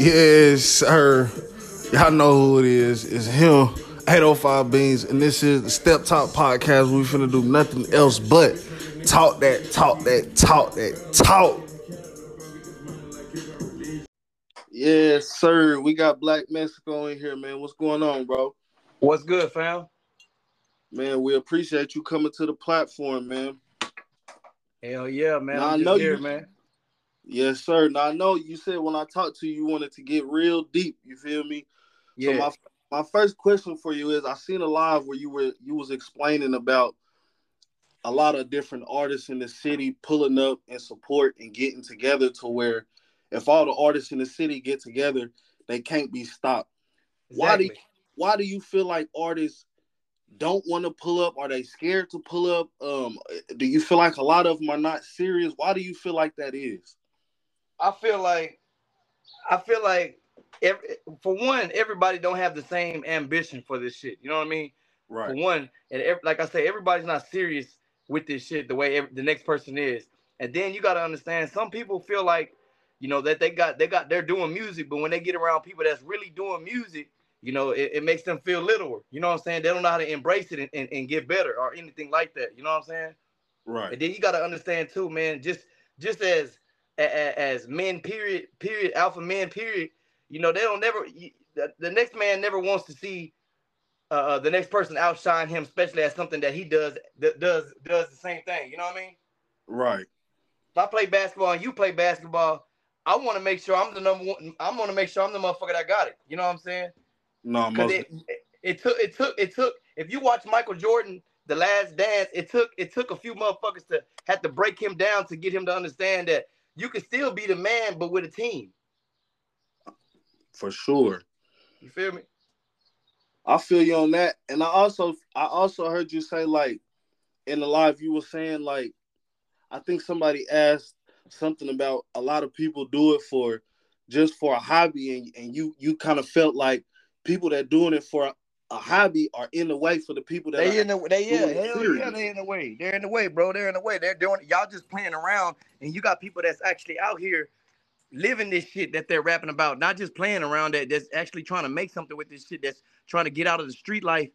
Yes, sir. Y'all know who it is. It's him, 805 Beans, and this is the Step Talk Podcast. We finna do nothing else but talk that, talk that, talk that, talk. Yes, sir. We got Black Mexico in here, man. What's going on, bro? What's good, fam? Man, we appreciate you coming to the platform, man. Hell yeah, man. Now, i know here, you, man. Yes, sir. Now I know you said when I talked to you, you wanted to get real deep. You feel me? Yeah. So my my first question for you is: I seen a live where you were you was explaining about a lot of different artists in the city pulling up and support and getting together to where if all the artists in the city get together, they can't be stopped. Exactly. Why do you, why do you feel like artists don't want to pull up? Are they scared to pull up? Um, do you feel like a lot of them are not serious? Why do you feel like that is? I feel like I feel like every, for one, everybody don't have the same ambition for this shit. You know what I mean? Right. For one, and every, like I say, everybody's not serious with this shit the way every, the next person is. And then you got to understand, some people feel like, you know, that they got they got they're doing music, but when they get around people that's really doing music, you know, it, it makes them feel littler. You know what I'm saying? They don't know how to embrace it and, and, and get better or anything like that. You know what I'm saying? Right. And then you got to understand too, man. Just just as as men, period, period, alpha men, period. You know, they don't never. The, next man never wants to see uh, uh, the next person outshine him, especially as something that he does that does does the same thing. You know what I mean? Right. If I play basketball and you play basketball, I want to make sure I'm the number one. I want to make sure I'm the motherfucker that got it. You know what I'm saying? No, because it, it took it took it took. If you watch Michael Jordan, The Last Dance, it took it took a few motherfuckers to have to break him down to get him to understand that you can still be the man, but with a team. For sure. You feel me? I feel you on that. And I also I also heard you say like in the live you were saying like I think somebody asked something about a lot of people do it for just for a hobby and, and you you kind of felt like people that doing it for a hobby are in the way for the people that they in the they yeah hell yeah they in the way. They're in the way bro. They're in the way. They're doing y'all just playing around and you got people that's actually out here living this shit that they're rapping about not just playing around that that's actually trying to make something with this shit that's trying to get out of the street life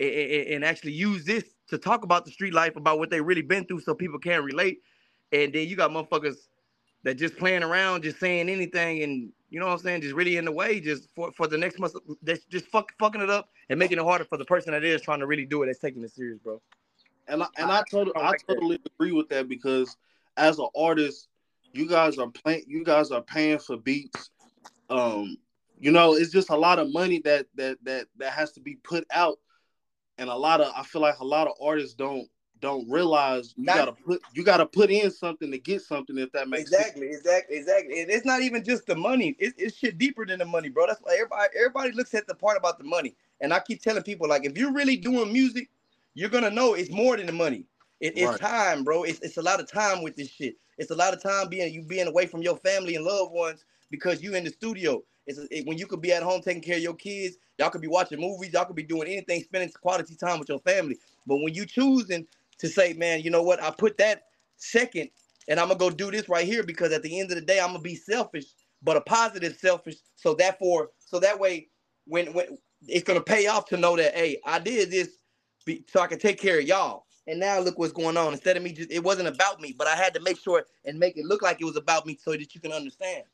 and, and actually use this to talk about the street life about what they really been through so people can relate. And then you got motherfuckers that just playing around just saying anything and you know what I'm saying? Just really in the way, just for, for the next month, that's just fuck, fucking it up and making it harder for the person that is trying to really do it. That's taking it serious, bro. And I, and I, I totally I, like totally that. agree with that because as an artist, you guys are playing, you guys are paying for beats. Um, you know, it's just a lot of money that that that that has to be put out, and a lot of I feel like a lot of artists don't don't realize you not, gotta put you gotta put in something to get something if that makes exactly, sense. exactly, exactly. And it's not even just the money. It's, it's shit deeper than the money, bro. That's why everybody everybody looks at the part about the money. And I keep telling people like, if you're really doing music, you're gonna know it's more than the money. It, it's right. time, bro. It's, it's a lot of time with this shit. It's a lot of time being you being away from your family and loved ones because you in the studio. It's it, when you could be at home taking care of your kids. Y'all could be watching movies. Y'all could be doing anything, spending quality time with your family. But when you choosing to say, man, you know what? I put that second and I'm gonna go do this right here because at the end of the day, I'm gonna be selfish, but a positive selfish. So therefore, so that way, when when it's gonna pay off to know that, hey, I did this be, so I can take care of y'all. And now look what's going on. Instead of me just, it wasn't about me, but I had to make sure and make it look like it was about me so that you can understand.